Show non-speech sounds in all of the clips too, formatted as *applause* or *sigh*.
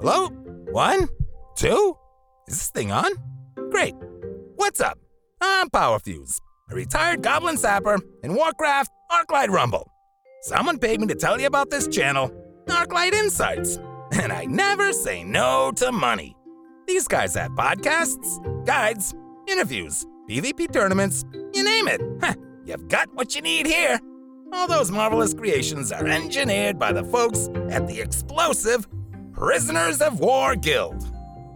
Hello? One? Two? Is this thing on? Great. What's up? I'm Powerfuse, a retired goblin sapper in Warcraft Arclight Rumble. Someone paid me to tell you about this channel, Arclight Insights, *laughs* and I never say no to money. These guys have podcasts, guides, interviews, PvP tournaments, you name it. Huh, *laughs* you've got what you need here. All those marvelous creations are engineered by the folks at the explosive Prisoners of War Guild.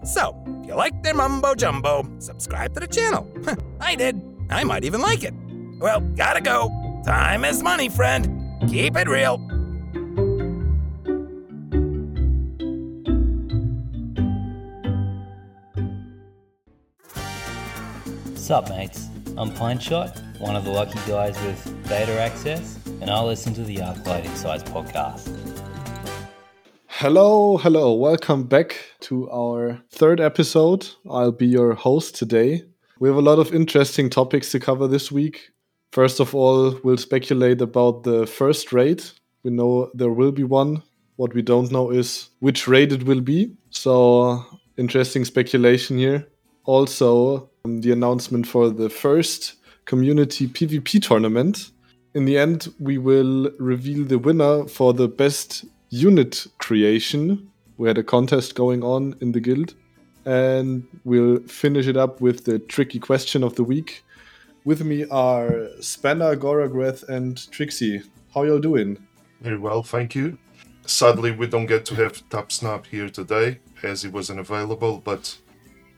So, if you like their mumbo jumbo, subscribe to the channel. I did. I might even like it. Well, gotta go. Time is money, friend. Keep it real. Sup, mates? I'm Pineshot, one of the lucky guys with beta access, and I listen to the Arclight Insights podcast. Hello, hello. Welcome back to our third episode. I'll be your host today. We have a lot of interesting topics to cover this week. First of all, we'll speculate about the first raid. We know there will be one. What we don't know is which raid it will be. So, interesting speculation here. Also, um, the announcement for the first community PvP tournament. In the end, we will reveal the winner for the best unit creation. We had a contest going on in the guild, and we'll finish it up with the tricky question of the week. With me are Spanner, Goragreth, and Trixie. How y'all doing? Very well, thank you. Sadly, we don't get to have Tapsnap here today, as he wasn't available, but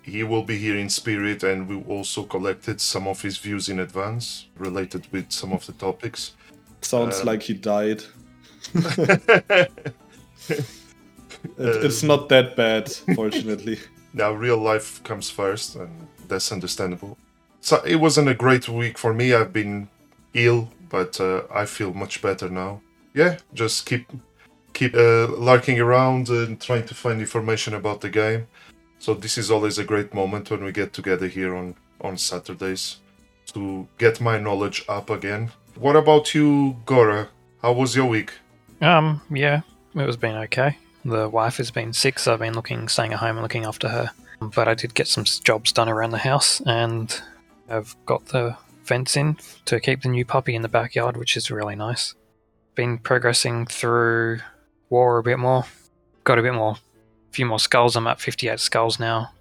he will be here in spirit, and we also collected some of his views in advance related with some of the topics. Sounds Um, like he died. It, it's not that bad, fortunately. *laughs* now, real life comes first, and that's understandable. So it wasn't a great week for me. I've been ill, but uh, I feel much better now. Yeah, just keep keep uh, larking around and trying to find information about the game. So this is always a great moment when we get together here on on Saturdays to get my knowledge up again. What about you, Gora? How was your week? Um, yeah, it was been okay. The wife has been sick, so I've been looking, staying at home and looking after her. But I did get some jobs done around the house, and I've got the fence in to keep the new puppy in the backyard, which is really nice. Been progressing through war a bit more. Got a bit more, a few more skulls. I'm at 58 skulls now.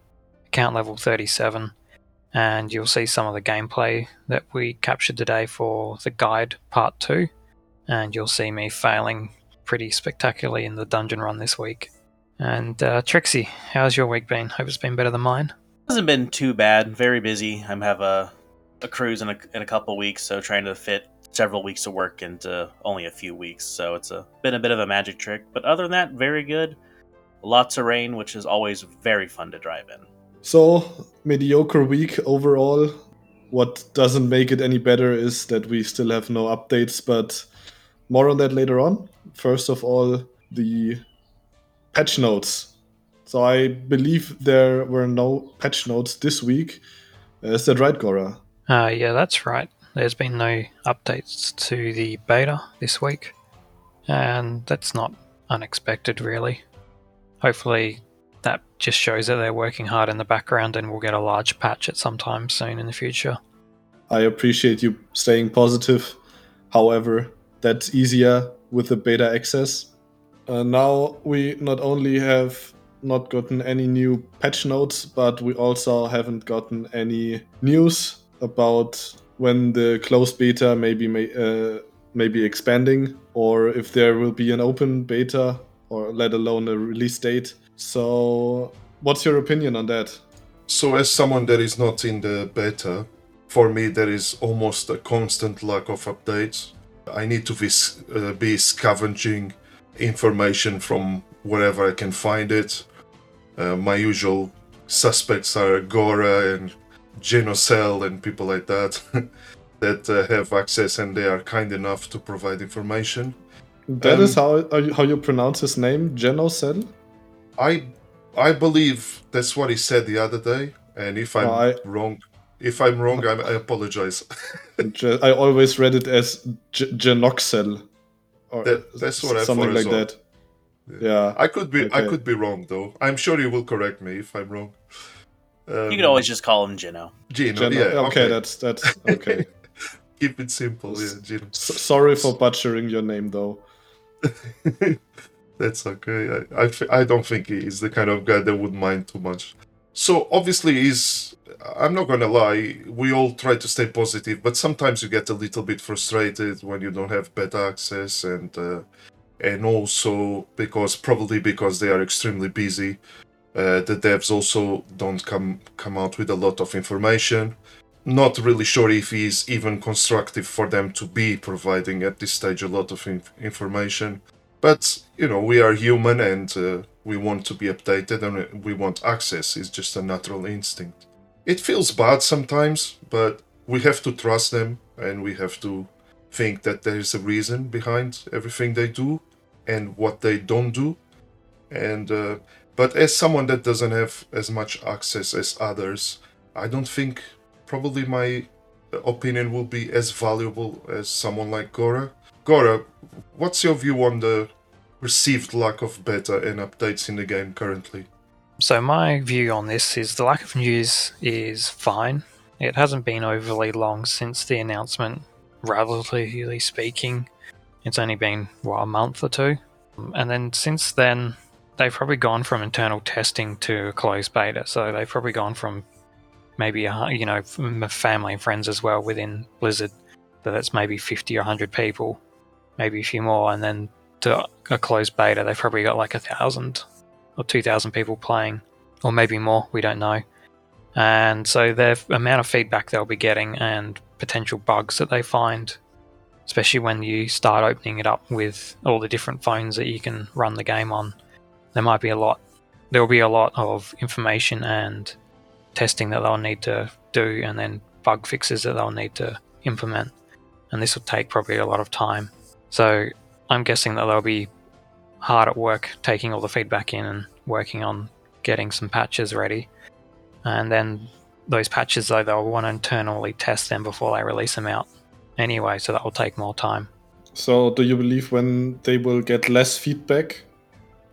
Account level 37. And you'll see some of the gameplay that we captured today for the guide part 2 and you'll see me failing pretty spectacularly in the dungeon run this week. And uh, Trixie, how's your week been? Hope it's been better than mine. It hasn't been too bad. Very busy. I'm have a a cruise in a in a couple weeks, so trying to fit several weeks of work into only a few weeks. So it's a been a bit of a magic trick. But other than that, very good. Lots of rain, which is always very fun to drive in. So, mediocre week overall. What doesn't make it any better is that we still have no updates, but more on that later on. First of all, the patch notes. So, I believe there were no patch notes this week. Uh, Is that right, Gora? Uh, yeah, that's right. There's been no updates to the beta this week, and that's not unexpected, really. Hopefully, that just shows that they're working hard in the background, and we'll get a large patch at some time soon in the future. I appreciate you staying positive. However, that's easier with the beta access. Uh, now we not only have not gotten any new patch notes, but we also haven't gotten any news about when the closed beta maybe may, uh, maybe expanding, or if there will be an open beta, or let alone a release date. So, what's your opinion on that? So, as someone that is not in the beta, for me there is almost a constant lack of updates. I need to be, uh, be scavenging information from wherever I can find it. Uh, my usual suspects are Gora and Genocell and people like that *laughs* that uh, have access and they are kind enough to provide information. That Um, is how you- how you pronounce his name, Genocell. I I believe that's what he said the other day, and if I'm No, I- wrong, if I'm wrong, I, I apologize. *laughs* I always read it as G- Genoxel. Or That- that's what I something like well. that. Yeah. I could be I could be wrong though. I'm sure you will correct me if I'm wrong. Um, You can always just call him Gino. Gino. Gen- yeah. okay, that's that's okay. *laughs* keep it simple. Yeah, Gino. S- sorry for butchering your name though. *laughs* That's okay. I, I, I don't think he is the kind of guy that would mind too much. So obviously he's. I'm not gonna lie. We all try to stay positive, but sometimes you get a little bit frustrated when you don't have beta access, and uh, and also because probably because they are extremely busy, uh, the devs also don't come come out with a lot of information. Not really sure if it is even constructive for them to be providing at this stage a lot of inf- information. But you know, we are human and uh, we want to be updated and we want access. It's just a natural instinct. It feels bad sometimes, but we have to trust them and we have to think that there is a reason behind everything they do and what they don't do. And uh, but as someone that doesn't have as much access as others, I don't think probably my opinion will be as valuable as someone like Gora. Gora, what's your view on the received lack of beta and updates in the game currently? So my view on this is the lack of news is fine. It hasn't been overly long since the announcement, relatively speaking. It's only been what a month or two, and then since then they've probably gone from internal testing to closed beta. So they've probably gone from maybe you know family and friends as well within Blizzard. So that's maybe fifty or hundred people, maybe a few more, and then to a closed beta they've probably got like a thousand or 2,000 people playing, or maybe more, we don't know. And so the amount of feedback they'll be getting and potential bugs that they find, especially when you start opening it up with all the different phones that you can run the game on, there might be a lot. There will be a lot of information and testing that they'll need to do, and then bug fixes that they'll need to implement. And this will take probably a lot of time. So I'm guessing that they'll be hard at work taking all the feedback in and working on getting some patches ready. And then those patches, though, they'll want to internally test them before they release them out anyway, so that will take more time. So, do you believe when they will get less feedback,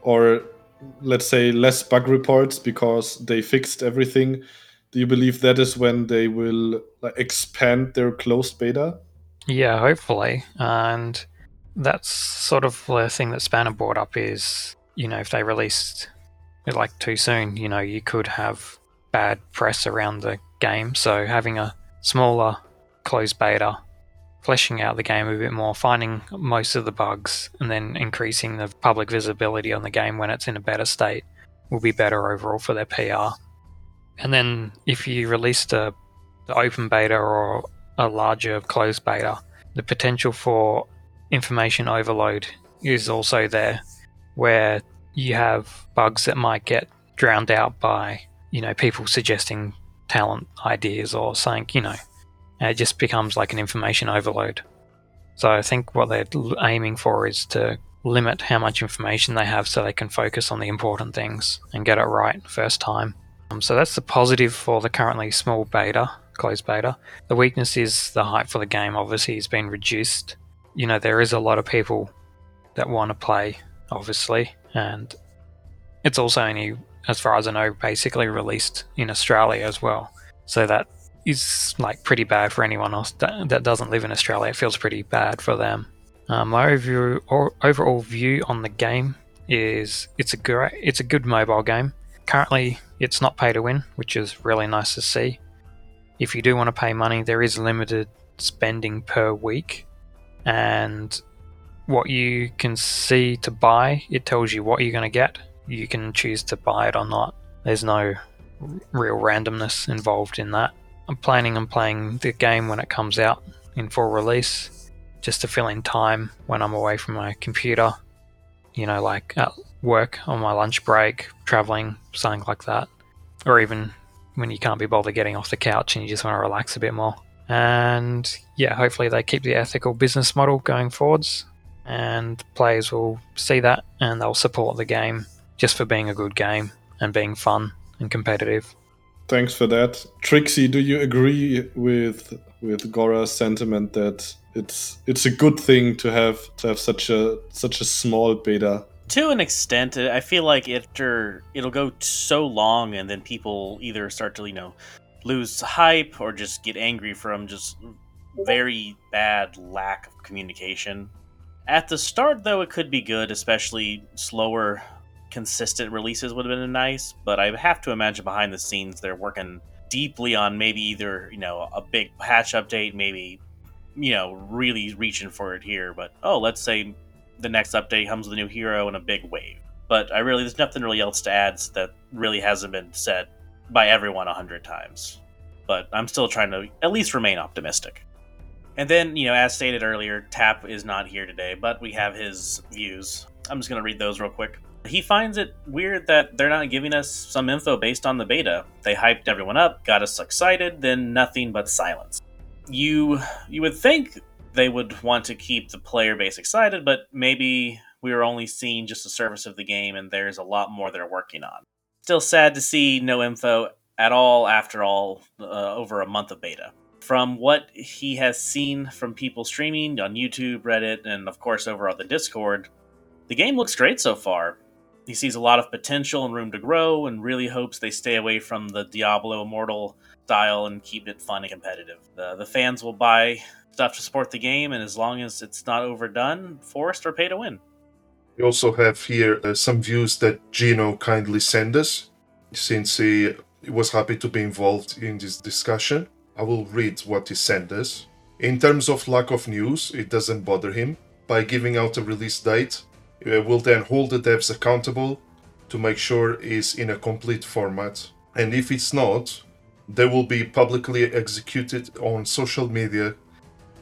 or let's say less bug reports because they fixed everything? Do you believe that is when they will expand their closed beta? Yeah, hopefully. And that's sort of the thing that Spanner brought up is, you know, if they released it like too soon, you know, you could have bad press around the game. So having a smaller closed beta, fleshing out the game a bit more, finding most of the bugs, and then increasing the public visibility on the game when it's in a better state will be better overall for their PR. And then if you released a the open beta or a larger closed beta, the potential for information overload is also there, where you have bugs that might get drowned out by you know people suggesting talent ideas or saying you know it just becomes like an information overload. So I think what they're aiming for is to limit how much information they have so they can focus on the important things and get it right first time. Um, so that's the positive for the currently small beta, closed beta. The weakness is the hype for the game obviously has been reduced. You know, there is a lot of people that want to play, obviously, and it's also only, as far as I know, basically released in Australia as well. So that is like pretty bad for anyone else that, that doesn't live in Australia. It feels pretty bad for them. Um, my overview, or, overall view on the game is it's a great, it's a good mobile game. Currently, it's not pay to win, which is really nice to see. If you do want to pay money, there is limited spending per week, and what you can see to buy, it tells you what you're going to get. You can choose to buy it or not. There's no real randomness involved in that. I'm planning on playing the game when it comes out in full release, just to fill in time when I'm away from my computer. You know, like at work on my lunch break, traveling, something like that, or even when you can't be bothered getting off the couch and you just want to relax a bit more. And yeah, hopefully they keep the ethical business model going forwards, and players will see that and they'll support the game just for being a good game and being fun and competitive. Thanks for that, Trixie. Do you agree with with Gora's sentiment that it's it's a good thing to have to have such a such a small beta To an extent, I feel like after it'll go so long, and then people either start to you know lose hype or just get angry from just very bad lack of communication. At the start, though, it could be good, especially slower, consistent releases would have been nice. But I have to imagine behind the scenes they're working deeply on maybe either you know a big patch update, maybe you know really reaching for it here. But oh, let's say the next update comes with a new hero and a big wave. But I really there's nothing really else to add that really hasn't been said by everyone a hundred times. But I'm still trying to at least remain optimistic. And then, you know, as stated earlier, Tap is not here today, but we have his views. I'm just going to read those real quick. He finds it weird that they're not giving us some info based on the beta. They hyped everyone up, got us excited, then nothing but silence. You you would think they would want to keep the player base excited, but maybe we are only seeing just the surface of the game and there's a lot more they're working on. Still sad to see no info at all after all uh, over a month of beta from what he has seen from people streaming on YouTube, Reddit, and of course over on the Discord, the game looks great so far. He sees a lot of potential and room to grow, and really hopes they stay away from the Diablo Immortal style and keep it fun and competitive. The, the fans will buy stuff to support the game, and as long as it's not overdone, forced or pay to win. We also have here uh, some views that Gino kindly sent us, since he was happy to be involved in this discussion. I will read what he sent us. In terms of lack of news, it doesn't bother him. By giving out a release date, we'll then hold the devs accountable to make sure it's in a complete format. And if it's not, they will be publicly executed on social media,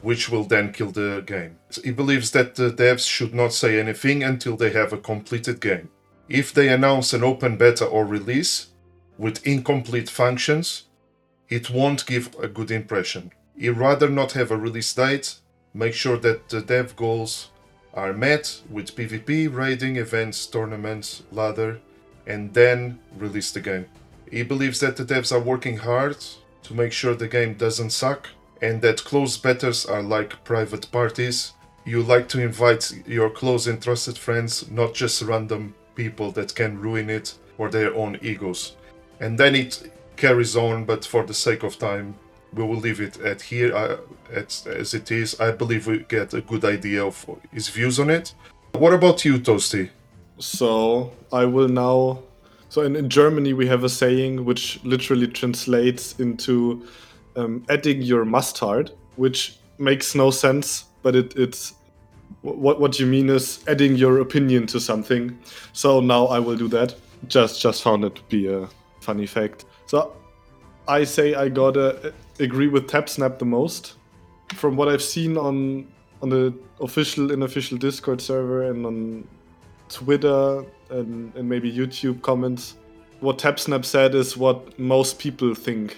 which will then kill the game. He believes that the devs should not say anything until they have a completed game. If they announce an open beta or release with incomplete functions, it won't give a good impression. He'd rather not have a release date, make sure that the dev goals are met with PvP, raiding, events, tournaments, ladder, and then release the game. He believes that the devs are working hard to make sure the game doesn't suck, and that close betters are like private parties. You like to invite your close and trusted friends, not just random people that can ruin it or their own egos. And then it carries on, but for the sake of time, we will leave it at here uh, at, as it is. I believe we get a good idea of his views on it. What about you, Toasty? So I will now. So in, in Germany, we have a saying which literally translates into um, adding your mustard, which makes no sense, but it, it's what what you mean is adding your opinion to something. So now I will do that. Just just found it to be a funny fact. So I say I gotta agree with TapSnap the most. From what I've seen on on the official unofficial Discord server and on Twitter and, and maybe YouTube comments, what TapSnap said is what most people think.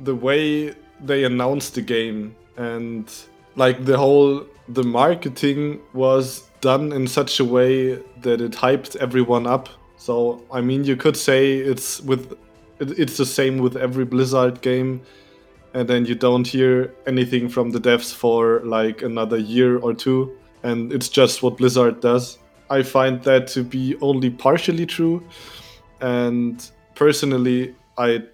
The way they announced the game and like the whole the marketing was done in such a way that it hyped everyone up. So I mean you could say it's with it's the same with every Blizzard game, and then you don't hear anything from the devs for like another year or two, and it's just what Blizzard does. I find that to be only partially true, and personally, I'd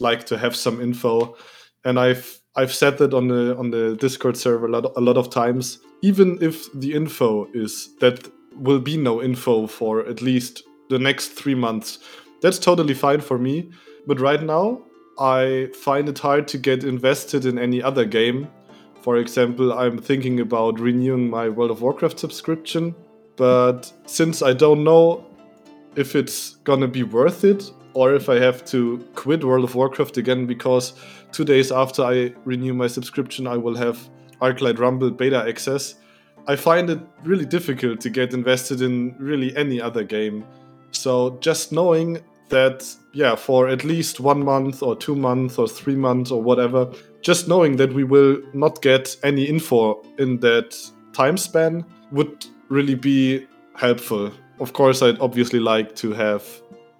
like to have some info, and I've I've said that on the on the Discord server a lot, a lot of times. Even if the info is that will be no info for at least the next three months, that's totally fine for me. But right now, I find it hard to get invested in any other game. For example, I'm thinking about renewing my World of Warcraft subscription, but since I don't know if it's gonna be worth it or if I have to quit World of Warcraft again because two days after I renew my subscription, I will have Arclight Rumble beta access. I find it really difficult to get invested in really any other game. So just knowing that yeah for at least one month or two months or three months or whatever just knowing that we will not get any info in that time span would really be helpful of course i'd obviously like to have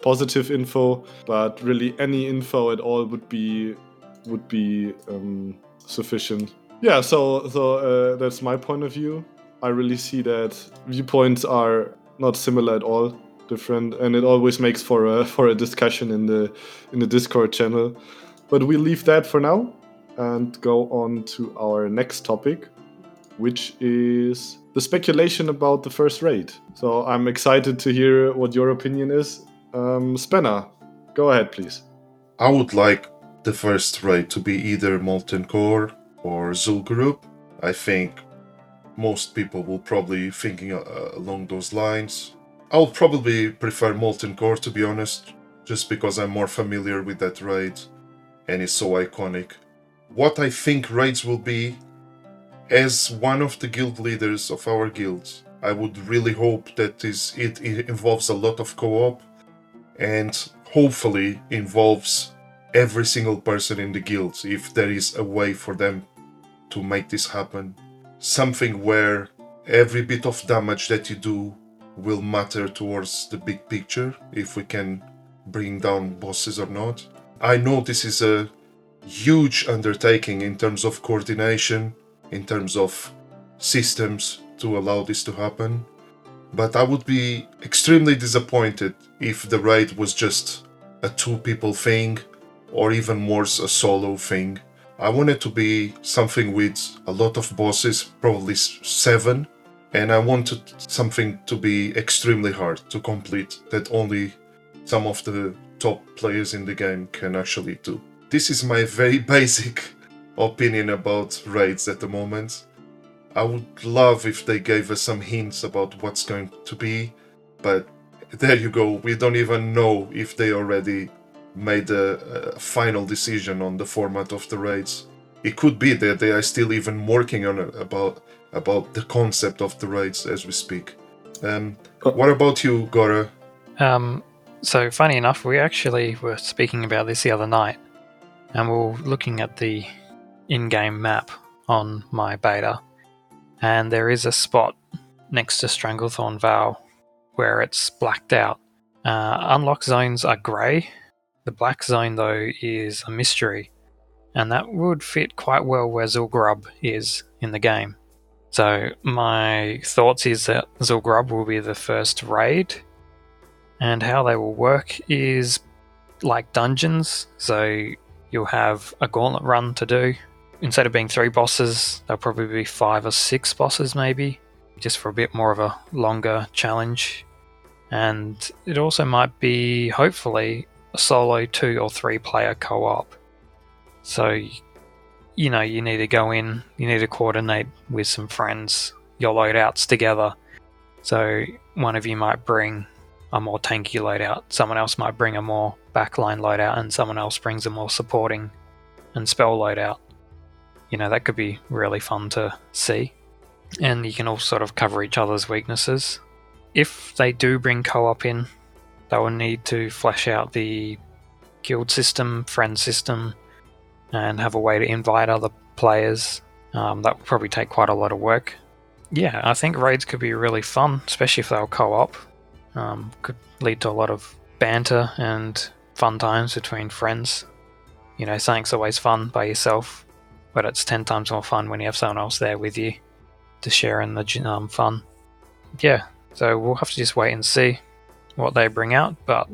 positive info but really any info at all would be would be um, sufficient yeah so so uh, that's my point of view i really see that viewpoints are not similar at all. Different, and it always makes for a *laughs* for a discussion in the in the Discord channel. But we leave that for now and go on to our next topic, which is the speculation about the first raid. So I'm excited to hear what your opinion is. Um, Spanner, go ahead, please. I would like the first raid to be either Molten Core or Zul'Gurub. I think most people will probably thinking uh, along those lines. I'll probably prefer Molten Core to be honest, just because I'm more familiar with that raid and it's so iconic. What I think raids will be, as one of the guild leaders of our guild, I would really hope that is it, it involves a lot of co-op and hopefully involves every single person in the guild if there is a way for them to make this happen. Something where every bit of damage that you do will matter towards the big picture if we can bring down bosses or not. I know this is a huge undertaking in terms of coordination, in terms of systems to allow this to happen. But I would be extremely disappointed if the raid was just a two people thing or even worse, a solo thing. I want it to be something with a lot of bosses, probably seven, and I wanted something to be extremely hard to complete that only some of the top players in the game can actually do. This is my very *laughs* basic opinion about raids at the moment. I would love if they gave us some hints about what's going to be, but there you go. We don't even know if they already made a, a final decision on the format of the raids. It could be that they are still even working on it about about the concept of the raids as we speak. Um, what about you, Gora? Um, so funny enough, we actually were speaking about this the other night, and we are looking at the in-game map on my beta, and there is a spot next to Stranglethorn Vale where it's blacked out. Uh, unlock zones are grey. The black zone though is a mystery, and that would fit quite well where Zul'Gurub is in the game. So my thoughts is that Zul'Gurub will be the first raid, and how they will work is like dungeons. So you'll have a gauntlet run to do. Instead of being three bosses, there'll probably be five or six bosses, maybe, just for a bit more of a longer challenge. And it also might be, hopefully, a solo two or three player co op. So you know, you need to go in, you need to coordinate with some friends, your loadouts together. So one of you might bring a more tanky loadout, someone else might bring a more backline loadout, and someone else brings a more supporting and spell loadout. You know, that could be really fun to see. And you can all sort of cover each other's weaknesses. If they do bring co op in, they will need to flesh out the guild system, friend system, and have a way to invite other players. Um, that would probably take quite a lot of work. Yeah, I think raids could be really fun, especially if they were co-op. Um, could lead to a lot of banter and fun times between friends. You know, something's always fun by yourself, but it's ten times more fun when you have someone else there with you to share in the um, fun. Yeah, so we'll have to just wait and see what they bring out, but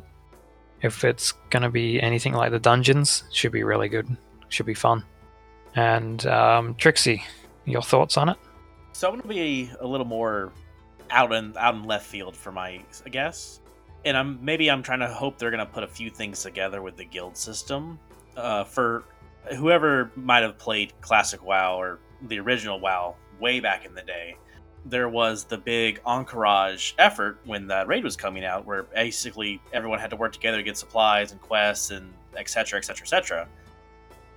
if it's going to be anything like the dungeons, should be really good should be fun. And um, Trixie, your thoughts on it? So I'm gonna be a little more out in out in left field for my I guess, and I'm maybe I'm trying to hope they're gonna put a few things together with the guild system. Uh, for whoever might have played classic WoW or the original WoW way back in the day, there was the big Ahn'Qiraj effort when that raid was coming out, where basically everyone had to work together to get supplies and quests and etc. etc. etc.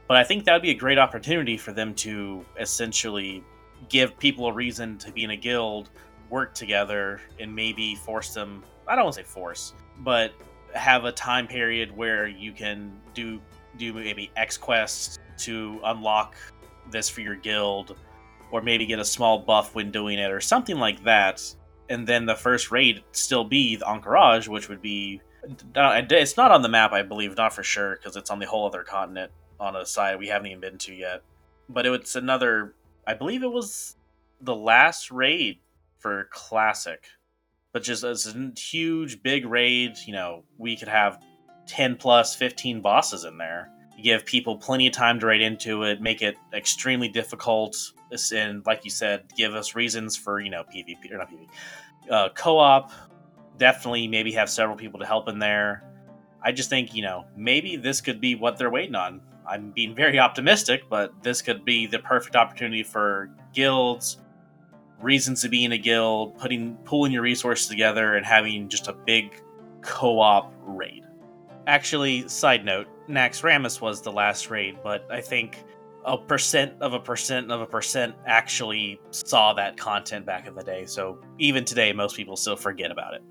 But I think that would be a great opportunity for them to essentially give people a reason to be in a guild, work together, and maybe force them. I don't want to say force, but have a time period where you can do do maybe X quests to unlock this for your guild, or maybe get a small buff when doing it, or something like that. And then the first raid still be the Ahn'Qiraj, which would be it's not on the map, I believe, not for sure, because it's on the whole other continent on a side we haven't even been to yet. But it's another, I believe it was the last raid for Classic. but just as a huge, big raid, you know, we could have 10 plus 15 bosses in there. You give people plenty of time to raid into it, make it extremely difficult, and like you said, give us reasons for, you know, PvP or not PvP, uh, co op. Definitely maybe have several people to help in there. I just think, you know, maybe this could be what they're waiting on. I'm being very optimistic, but this could be the perfect opportunity for guilds, reasons to be in a guild, putting pulling your resources together and having just a big co-op raid. Actually, side note, Naxxramas was the last raid, but I think a percent of a percent of a percent actually saw that content back in the day. So even today, most people still forget about it.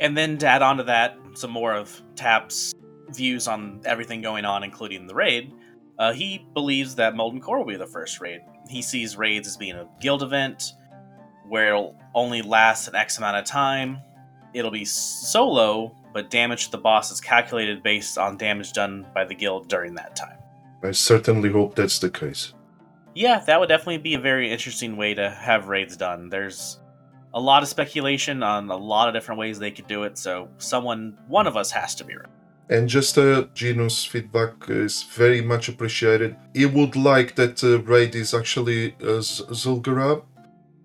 And then to add on to that, some more of Tap's views on everything going on, including the raid. Uh, he believes that Molten Core will be the first raid. He sees raids as being a guild event where it'll only last an X amount of time. It'll be solo, but damage to the boss is calculated based on damage done by the guild during that time. I certainly hope that's the case. Yeah, that would definitely be a very interesting way to have raids done. There's a lot of speculation on a lot of different ways they could do it, so someone, one of us has to be right. And just uh, Gino's feedback is very much appreciated. He would like that uh, raid is actually uh, Zul'Gurub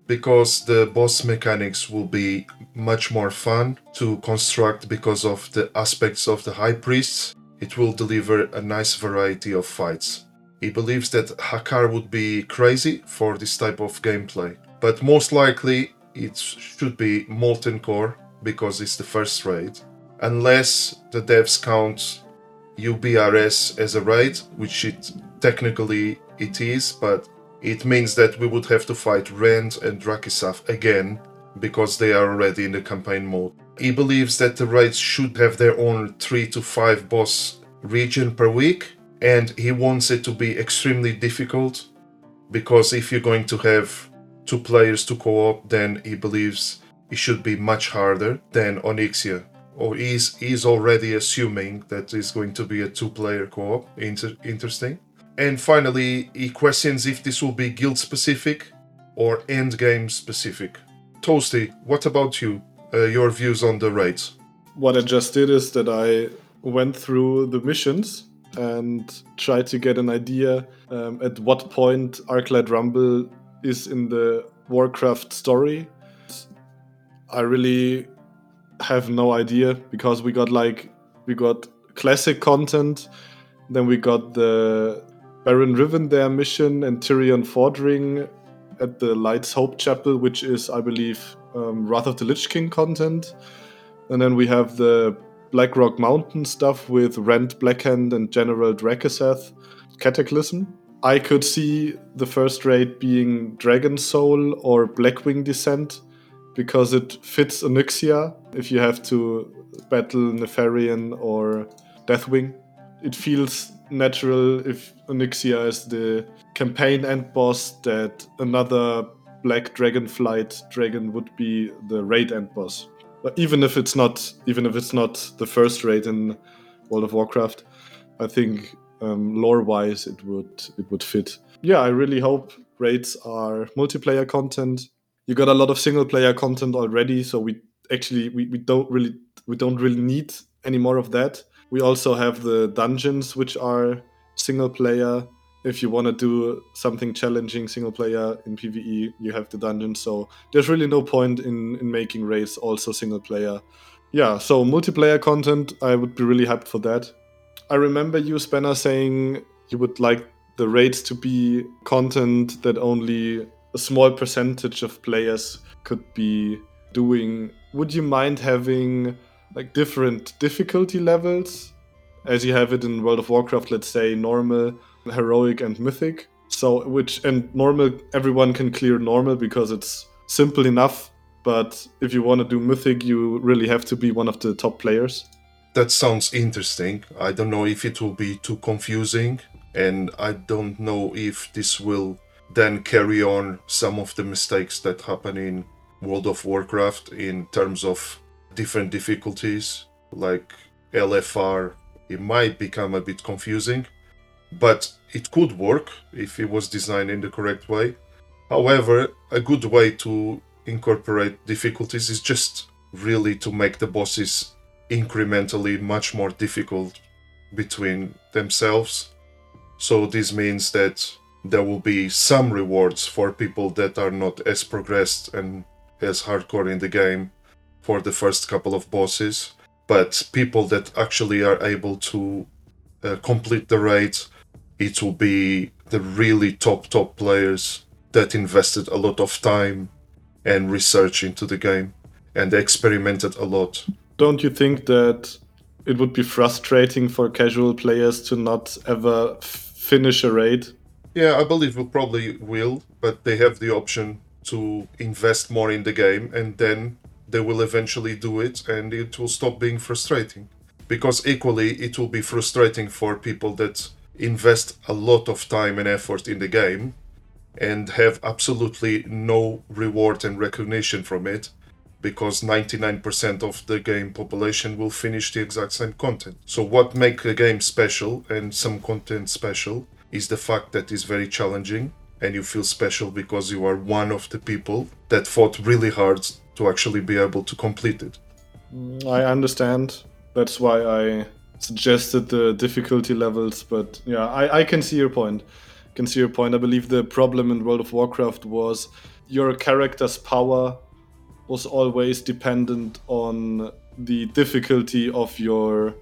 because the boss mechanics will be much more fun to construct because of the aspects of the high priests. It will deliver a nice variety of fights. He believes that Hakkar would be crazy for this type of gameplay, but most likely it should be Molten Core because it's the first raid, unless the devs count UBRS as a raid, which it technically it is, but it means that we would have to fight Rend and Drakkisath again because they are already in the campaign mode. He believes that the raids should have their own 3 to 5 boss region per week and he wants it to be extremely difficult because if you're going to have two players to co-op then he believes it should be much harder than Onyxia. Or he's, he's already assuming that it's going to be a two-player co-op. Inter- interesting and finally, he questions if this will be guild specific or endgame specific. Toasty, what about you? Uh, your views on the raids? What I just did is that I went through the missions and tried to get an idea um, at what point Arclight Rumble is in the Warcraft story. I really have no idea because we got like we got classic content, then we got the Baron Rivendare mission and Tirion Fordring at the Light's Hope Chapel, which is, I believe, um, Wrath of the Lich King content. And then we have the Blackrock Mountain stuff with Rend Blackhand and General Drakkisath Cataclysm. I could see the first raid being Dragon Soul or Blackwing Descent because it fits Onyxia if you have to battle Nefarian or Deathwing. It feels natural if Onyxia is the campaign end boss that another black dragonflight dragon would be the raid end boss. But even if it's not, even if it's not the first raid in World of Warcraft, I think um, lore-wise it would it would fit. Yeah, I really hope raids are multiplayer content. You got a lot of single-player content already, so we actually we, we don't really we don't really need any more of that. We also have the dungeons, which are single player. If you want to do something challenging single player in PvE, you have the dungeon. So there's really no point in, in making raids also single player. Yeah, so multiplayer content, I would be really hyped for that. I remember you, Spanner, saying you would like the raids to be content that only a small percentage of players could be doing. Would you mind having like different difficulty levels as you have it in World of Warcraft, let's say normal, heroic, and mythic. So, which and normal, everyone can clear normal because it's simple enough. But if you want to do mythic, you really have to be one of the top players. That sounds interesting. I don't know if it will be too confusing, and I don't know if this will then carry on some of the mistakes that happen in World of Warcraft in terms of different difficulties, like LFR it might become a bit confusing, but it could work if it was designed in the correct way. However, a good way to incorporate difficulties is just really to make the bosses incrementally much more difficult between themselves. So this means that there will be some rewards for people that are not as progressed and as hardcore in the game for the first couple of bosses, but people that actually are able to uh, complete the raid, it will be the really top top players that invested a lot of time and research into the game and they experimented a lot. Don't you think that it would be frustrating for casual players to not ever f- finish a raid? Yeah, I believe we probably will, but they have the option to invest more in the game and then they will eventually do it and it will stop being frustrating. Because equally, it will be frustrating for people that invest a lot of time and effort in the game and have absolutely no reward and recognition from it because 99% of the game population will finish the exact same content. So what makes a game special and some content special is the fact that it's very challenging and you feel special because you are one of the people that fought really hard to actually be able to complete it. Mm, I understand. That's why I suggested the difficulty levels, but yeah, I, I can see your point. I Can see your point. I believe the problem in World of Warcraft was your character's power was always dependent on the difficulty of your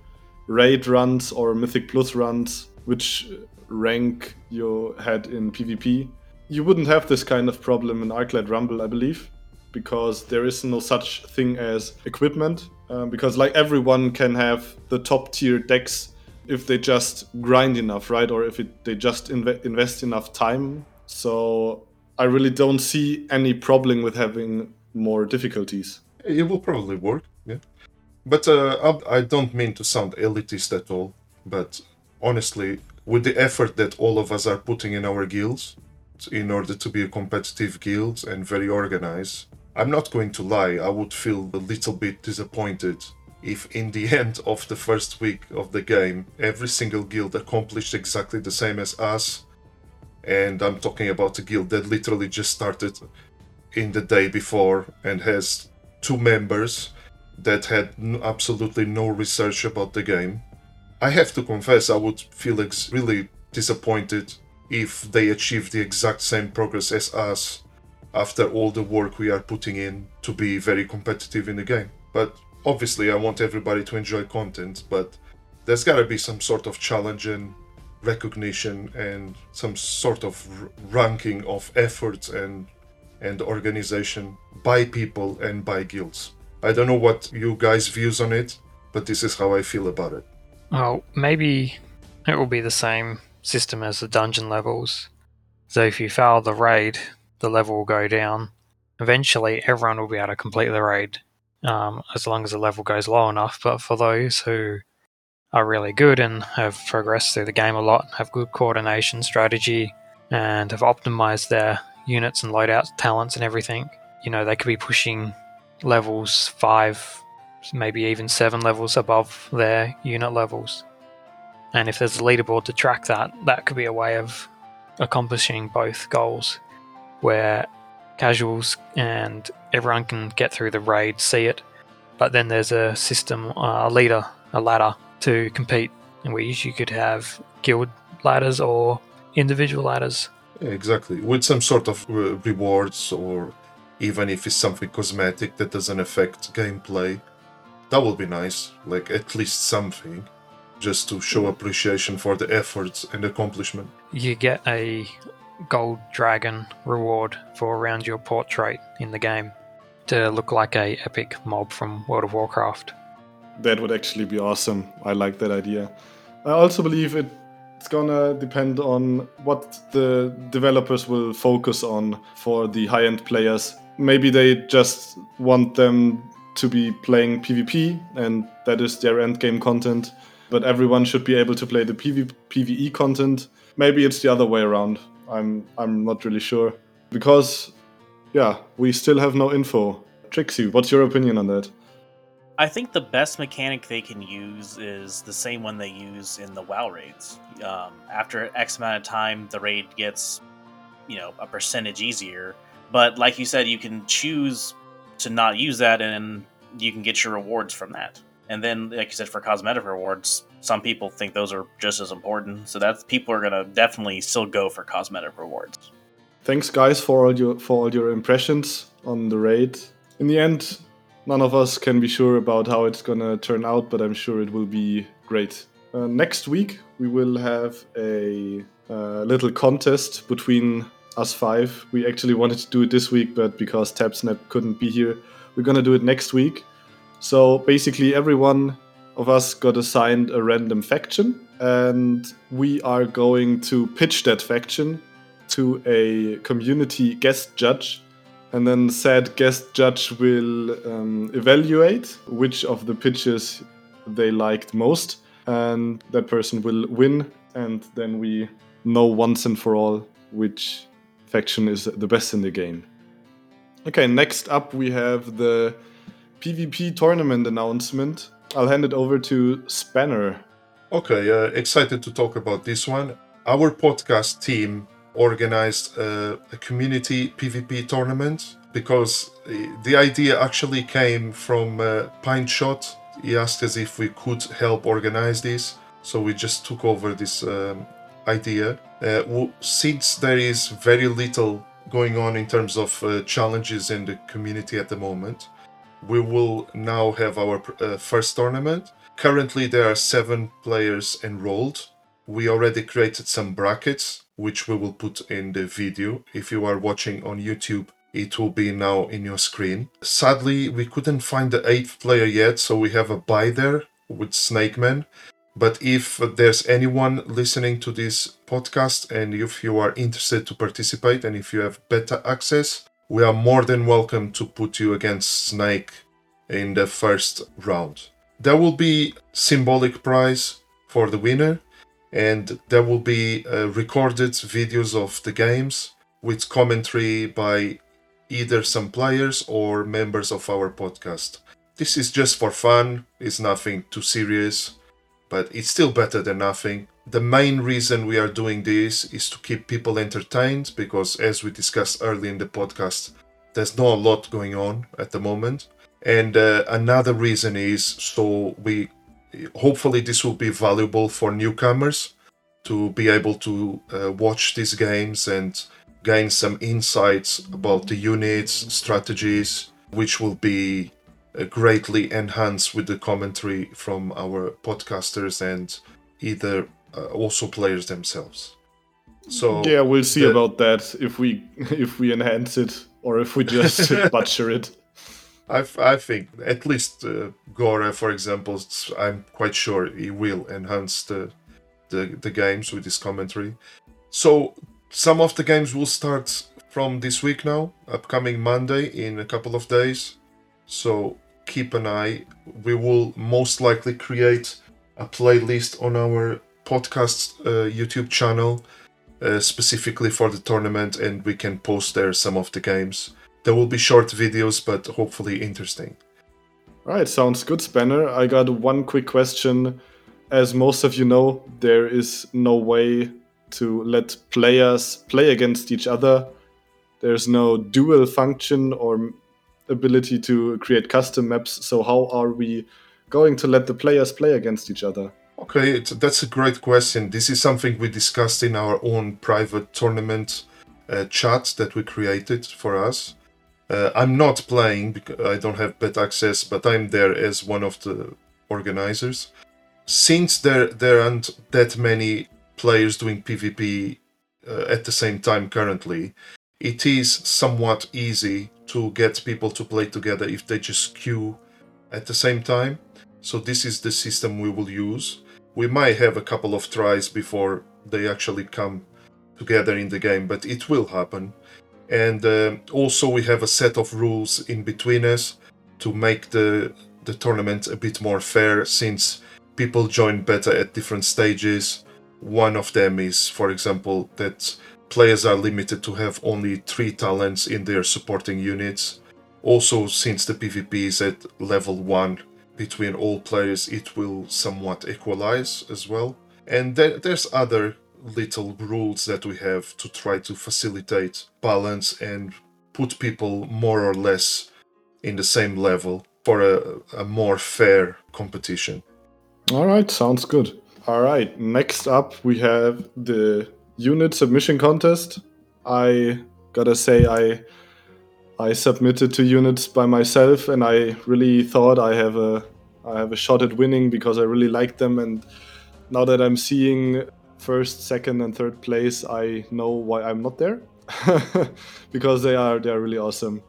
raid runs or Mythic Plus runs, which rank you had in PvP. You wouldn't have this kind of problem in Arclight Rumble, I believe, because there is no such thing as equipment. Um, because like everyone can have the top tier decks if they just grind enough, right? Or if it, they just inve- invest enough time. So I really don't see any problem with having more difficulties. It will probably work, yeah. But uh, I don't mean to sound elitist at all, but honestly, with the effort that all of us are putting in our guilds in order to be a competitive guild and very organized, I'm not going to lie, I would feel a little bit disappointed if in the *laughs* end of the first week of the game, every single guild accomplished exactly the same as us. And I'm talking about a guild that literally just started in the day before and has two members that had absolutely no research about the game. I have to confess, I would feel ex- really disappointed if they achieved the exact same progress as us after all the work we are putting in to be very competitive in the game. But obviously, I want everybody to enjoy content, but there's gotta be some sort of challenge and recognition and some sort of ranking of efforts and and organization by people and by guilds. I don't know what you guys' views on it, but this is how I feel about it. Well, maybe it will be the same system as the dungeon levels. So if you fail the raid, the level will go down. Eventually, everyone will be able to complete the raid um, as long as the level goes low enough. But for those who are really good and have progressed through the game a lot, have good coordination strategy, and have optimized their units and loadouts, talents, and everything. You know, they could be pushing levels five, maybe even seven levels above their unit levels. And if there's a leaderboard to track that, that could be a way of accomplishing both goals, where casuals and everyone can get through the raid, see it, but then there's a system, uh, a leader, a ladder to compete, in which you could have guild ladders or individual ladders Exactly, with some sort of re- rewards, or even if it's something cosmetic that doesn't affect gameplay, that would be nice. Like at least something, just to show appreciation for the efforts and accomplishment. You get a gold dragon reward for around your portrait in the game to look like a epic mob from World of Warcraft. That would actually be awesome. I like that idea. I also believe it it's gonna depend on what the developers will focus on for the high end players. Maybe they just want them to be playing PvP and that is their end game content, but everyone should be able to play the PV- PvE content. Maybe it's the other way around. I'm I'm not really sure because yeah, we still have no info. Trixie, what's your opinion on that? I think the best mechanic they can use is the same one they use in the WoW raids. Um, after X amount of time, the raid gets, you know, a percentage easier. But like you said, you can choose to not use that and you can get your rewards from that. And then, like you said, for cosmetic rewards, some people think those are just as important. So that's people are gonna definitely still go for cosmetic rewards. Thanks, guys, for all your for all your impressions on the raid. In the end, none of us can be sure about how it's gonna turn out, but I'm sure it will be great. Uh, next week we will have a uh, little contest between us five. We actually wanted to do it this week, but because TapSnap couldn't be here, we're gonna do it next week. So basically, everyone of us got assigned a random faction, and we are going to pitch that faction to a community guest judge. And then said guest judge will um, evaluate which of the pitches they liked most, and that person will win. And then we know once and for all which faction is the best in the game. Okay, next up we have the PvP tournament announcement. I'll hand it over to Spanner. Okay, uh, excited to talk about this one. Our podcast team organized uh, a community PvP tournament because uh, the idea actually came from uh, Pine Shot. He asked us if we could help organize this, so we just took over this um, idea. Uh, since there is very little going on in terms of uh, challenges in the community at the moment, we will now have our uh, first tournament. Currently, there are seven players enrolled. We already created some brackets, which we will put in the video. If you are watching on YouTube, it will be now in your screen. Sadly, we couldn't find the eighth player yet, so we have a bye there with Snake Man. But if there's anyone listening to this podcast and if you are interested to participate and if you have beta access, we are more than welcome to put you against Snake in the first round. There will be symbolic prize for the winner and there will be uh, recorded videos of the games with commentary by either some players or members of our podcast. This is just for fun, it's nothing too serious, but it's still better than nothing. The main reason we are doing this is to keep people entertained because, as we discussed early in the podcast, there's not a lot going on at the moment. And uh, another reason is so we hopefully this will be valuable for newcomers to be able to uh, watch these games and gain some insights about the units, strategies, which will be uh, greatly enhanced with the commentary from our podcasters and either uh, also players themselves. So yeah, we'll see the- about that if we *laughs* if we enhance it or if we just *laughs* butcher it. I think at least uh, Gora, for example, I'm quite sure he will enhance the, the the games with his commentary. So some of the games will start from this week now, upcoming Monday in a couple of days. So keep an eye. We will most likely create a playlist on our podcast uh, YouTube channel uh, specifically for the tournament, and we can post there some of the games. There will be short videos, but hopefully interesting. Right, sounds good, Spanner. I got one quick question. As most of you know, there is no way to let players play against each other. There's no duel function or ability to create custom maps. So, how are we going to let the players play against each other? Okay, that's a great question. This is something we discussed in our own private tournament uh, chat that we created for us. Uh, I'm not playing because I don't have bet access, but I'm there as one of the organizers. Since there there aren't that many players doing PvP uh, at the same time currently, it is somewhat easy to get people to play together if they just queue at the same time. So this is the system we will use. We might have a couple of tries before they actually come together in the game, but it will happen. And uh, also we have a set of rules in between us to make the the tournament a bit more fair since people join better at different stages. One of them is, for example, that players are limited to have only three talents in their supporting units. Also, since the PvP is at level 1 between all players, it will somewhat equalize as well. And there, there's other little rules that we have to try to facilitate balance and put people more or less in the same level. for a, a more fair competition. All right, sounds good. All right, next up we have the unit submission contest. I gotta say I I submitted to units by myself, and I really thought I have a I have a shot at winning because I really like them. And now that I'm seeing first, second, and third place, I know why I'm not there *laughs* because they are they are really awesome.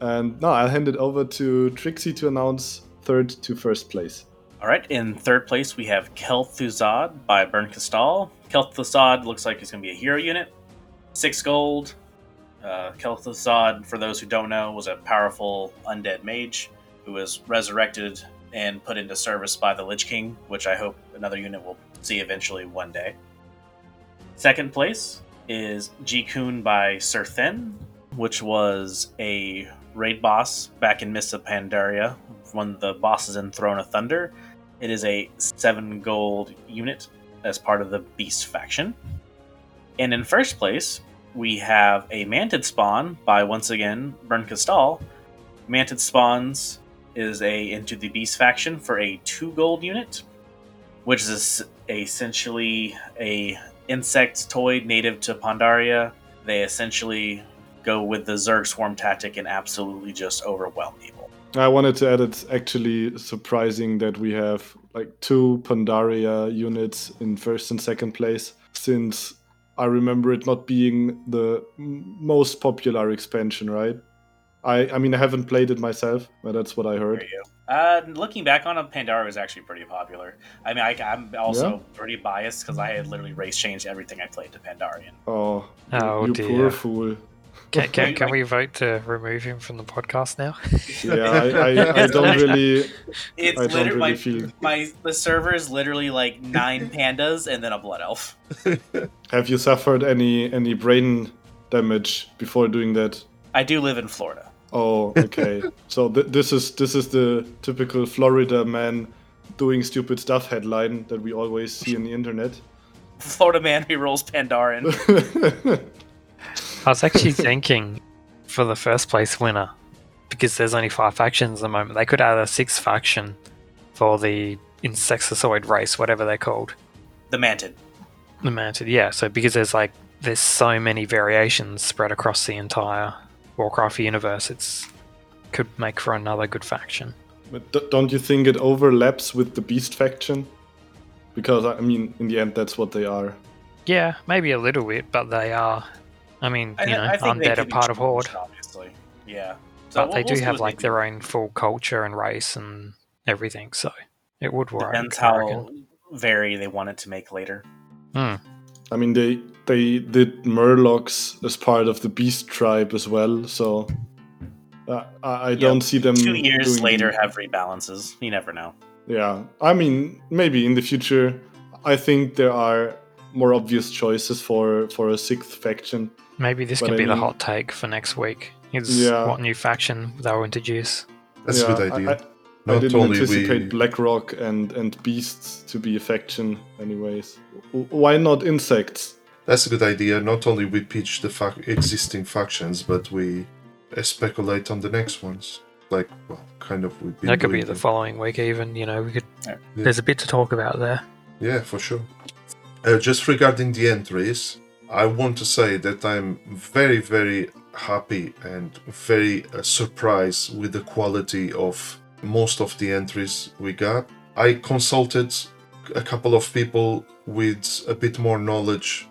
And now I'll hand it over to Trixie to announce third to first place. All right, in third place we have Kel'Thuzad by Bern Castal. Kel'Thuzad looks like he's going to be a hero unit. Six gold. Uh, Kel'Thuzad, for those who don't know, was a powerful undead mage who was resurrected and put into service by the Lich King, which I hope another unit will see eventually one day. Second place is Ji-Kun by Sir Thin, which was a raid boss back in Mists of Pandaria, one of the bosses in Throne of Thunder. It is a seven gold unit as part of the Beast faction. And in first place, we have a Mantid spawn by once again Bern Castal. Mantid spawns is a into the Beast faction for a two gold unit, which is essentially a insectoid native to Pandaria. They essentially go with the Zerg swarm tactic and absolutely just overwhelm people. I wanted to add it's actually surprising that we have like two Pandaria units in first and second place, since I remember it not being the most popular expansion, right? I, I mean, I haven't played it myself, but that's what I heard. Uh, looking back on it, Pandaria was actually pretty popular. I mean, I, am also Yeah? pretty biased because I had literally race changed everything I played to Pandaren. Oh, Oh, you dear. poor fool. Can, can, can we vote to remove him from the podcast now? Yeah, I, I, I *laughs* don't really. It's I don't literally my, really feel. my the server is literally like nine *laughs* pandas and then a blood elf. *laughs* Have you suffered any any brain damage before doing that? I do live in Florida. Oh, okay. so th- this is this is the typical Florida man doing stupid stuff headline that we always see on the internet. Florida man who rolls Pandaren. I was actually *laughs* thinking for the first place winner, because there's only five factions at the moment, they could add a sixth faction for the insectoid race, whatever they're called. the Mantid. The Mantid, yeah. So because there's like there's so many variations spread across the entire Warcraft universe, it's could make for another good faction. But d- don't you think it overlaps with the Beast faction? Because I mean, in the end, that's what they are. Yeah, maybe a little bit, but they are. I mean, I, you know, I think they undead are part of Horde, Obviously, yeah. So but they we'll- do we'll have like they their own full culture and race and everything. So it would work. Depends I reckon. how very they wanted to make later. Hmm. I mean, they they did Murlocs as part of the Beast tribe as well, so uh, I, I don't see them. Two years doing later, the- have rebalances. You never know. Yeah, I mean, maybe in the future, I think there are more obvious choices for for a sixth faction. Maybe this But can I be the hot take for next week. Is Yeah. what new faction they'll introduce. That's Yeah, a good idea. I, I Not didn't only anticipate we, BlackRock and and Beasts to be a faction, anyways. W- Why not insects? that's a good idea. Not only we pitch the fac- existing factions, but we uh, speculate on the next ones. Like, well, kind of we've been That could be the them. following week, even. You know, we could. Yeah. There's a bit to talk about there. Yeah, for sure. Uh, just regarding the entries, I want to say that I'm very, very happy and very uh, surprised with the quality of most of the entries we got. I consulted a couple of people with a bit more knowledge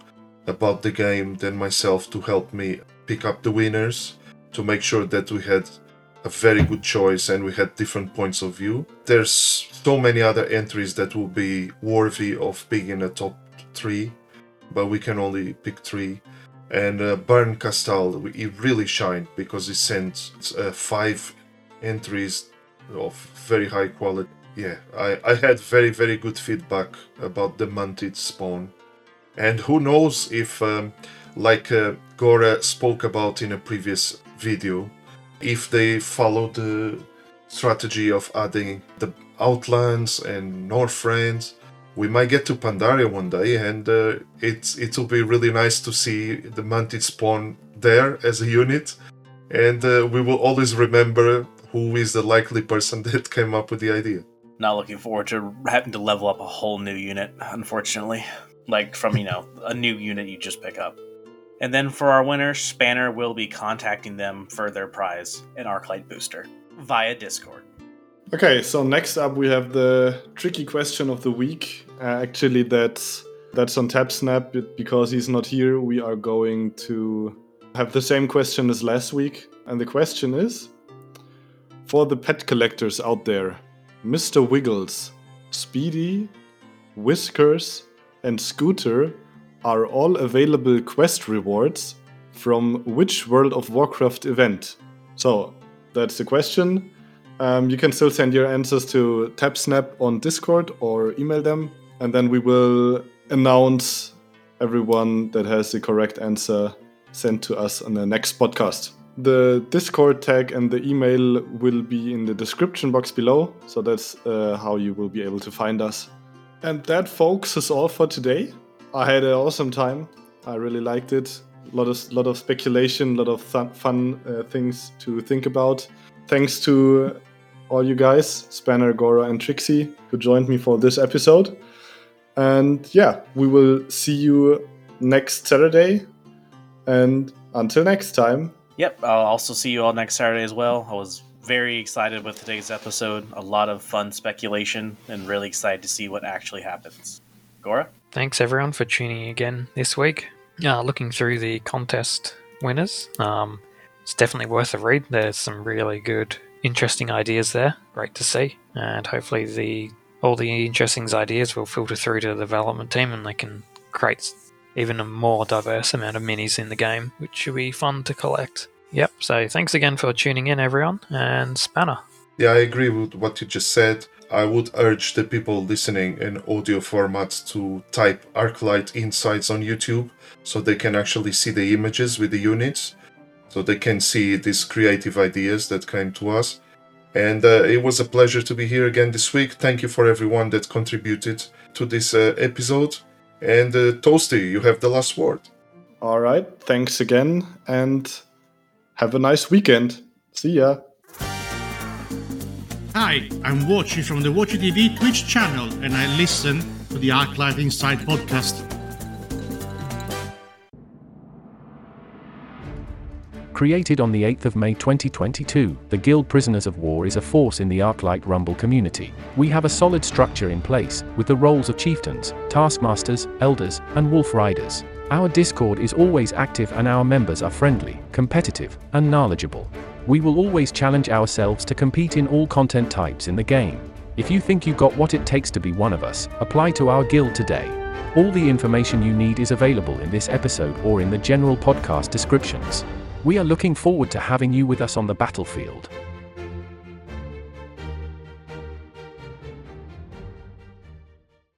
about the game than myself to help me pick up the winners to make sure that we had a very good choice and we had different points of view. There's so many other entries that will be worthy of being in the top three, but we can only pick three. And uh, Burn Castal, he really shined because he sent uh, five entries of very high quality. Yeah, I, I had very, very good feedback about the Mantid spawn. And who knows if, um, like uh, Gora spoke about in a previous video, if they follow the strategy of adding the Outlands and Northrend, we might get to Pandaria one day, and uh, it's it will be really nice to see the Mantid spawn there as a unit, and uh, we will always remember who is the likely person *laughs* that came up with the idea. Not looking forward to having to level up a whole new unit, unfortunately. Like from, you know, a new unit you just pick up. And then for our winner, Spanner will be contacting them for their prize, an Arclight booster, via Discord. Okay, so next up we have the tricky question of the week. Uh, actually, that's that's on TapSnap but because he's not here. We are going to have the same question as last week, and the question is: for the pet collectors out there, Mr. Wiggles, Speedy, Whiskers, and Scooter are all available quest rewards from which World of Warcraft event? So that's the question. Um, you can still send your answers to TapSnap on Discord or email them, and then we will announce everyone that has the correct answer sent to us on the next podcast. The Discord tag and the email will be in the description box below, so that's uh, how you will be able to find us. And that, folks, is all for today. I had an awesome time. I really liked it. A lot of lot of speculation, a lot of fun uh, things to think about. Thanks to all you guys, Spanner, Gora, and Trixie, who joined me for this episode. And yeah, we will see you next Saturday. And until next time, Yep, I'll also see you all next Saturday as well. I was very excited with today's episode. A lot of fun speculation and really excited to see what actually happens. Gora? Thanks everyone for tuning in again this week. Uh, looking through the contest winners, um, it's definitely worth a read. There's some really good, interesting ideas there. Great to see, and hopefully the all the interesting ideas will filter through to the development team, and they can create even a more diverse amount of minis in the game, which should be fun to collect. Yep. So thanks again for tuning in, everyone, and Spanner. Yeah, I agree with what you just said. I would urge the people listening in audio format to type Arclight Insights on YouTube so they can actually see the images with the units, so they can see these creative ideas that came to us. And uh, it was a pleasure to be here again this week. Thank you for everyone that contributed to this uh, episode. And uh, Toasty, you have the last word. all right. Thanks again, and have a nice weekend. See ya. Hi, I'm Watchy from the Watchy TV Twitch channel, and I listen to the Arclight Insights podcast. Created on the 8th of May 2022, the Guild Prisoners of War is a force in the Arclight Rumble community. We have a solid structure in place, with the roles of chieftains, taskmasters, elders, and wolf riders. Our Discord is always active and our members are friendly, competitive, and knowledgeable. We will always challenge ourselves to compete in all content types in the game. If you think you got what it takes to be one of us, apply to our guild today. All the information you need is available in this episode or in the general podcast descriptions. We are looking forward to having you with us on the battlefield.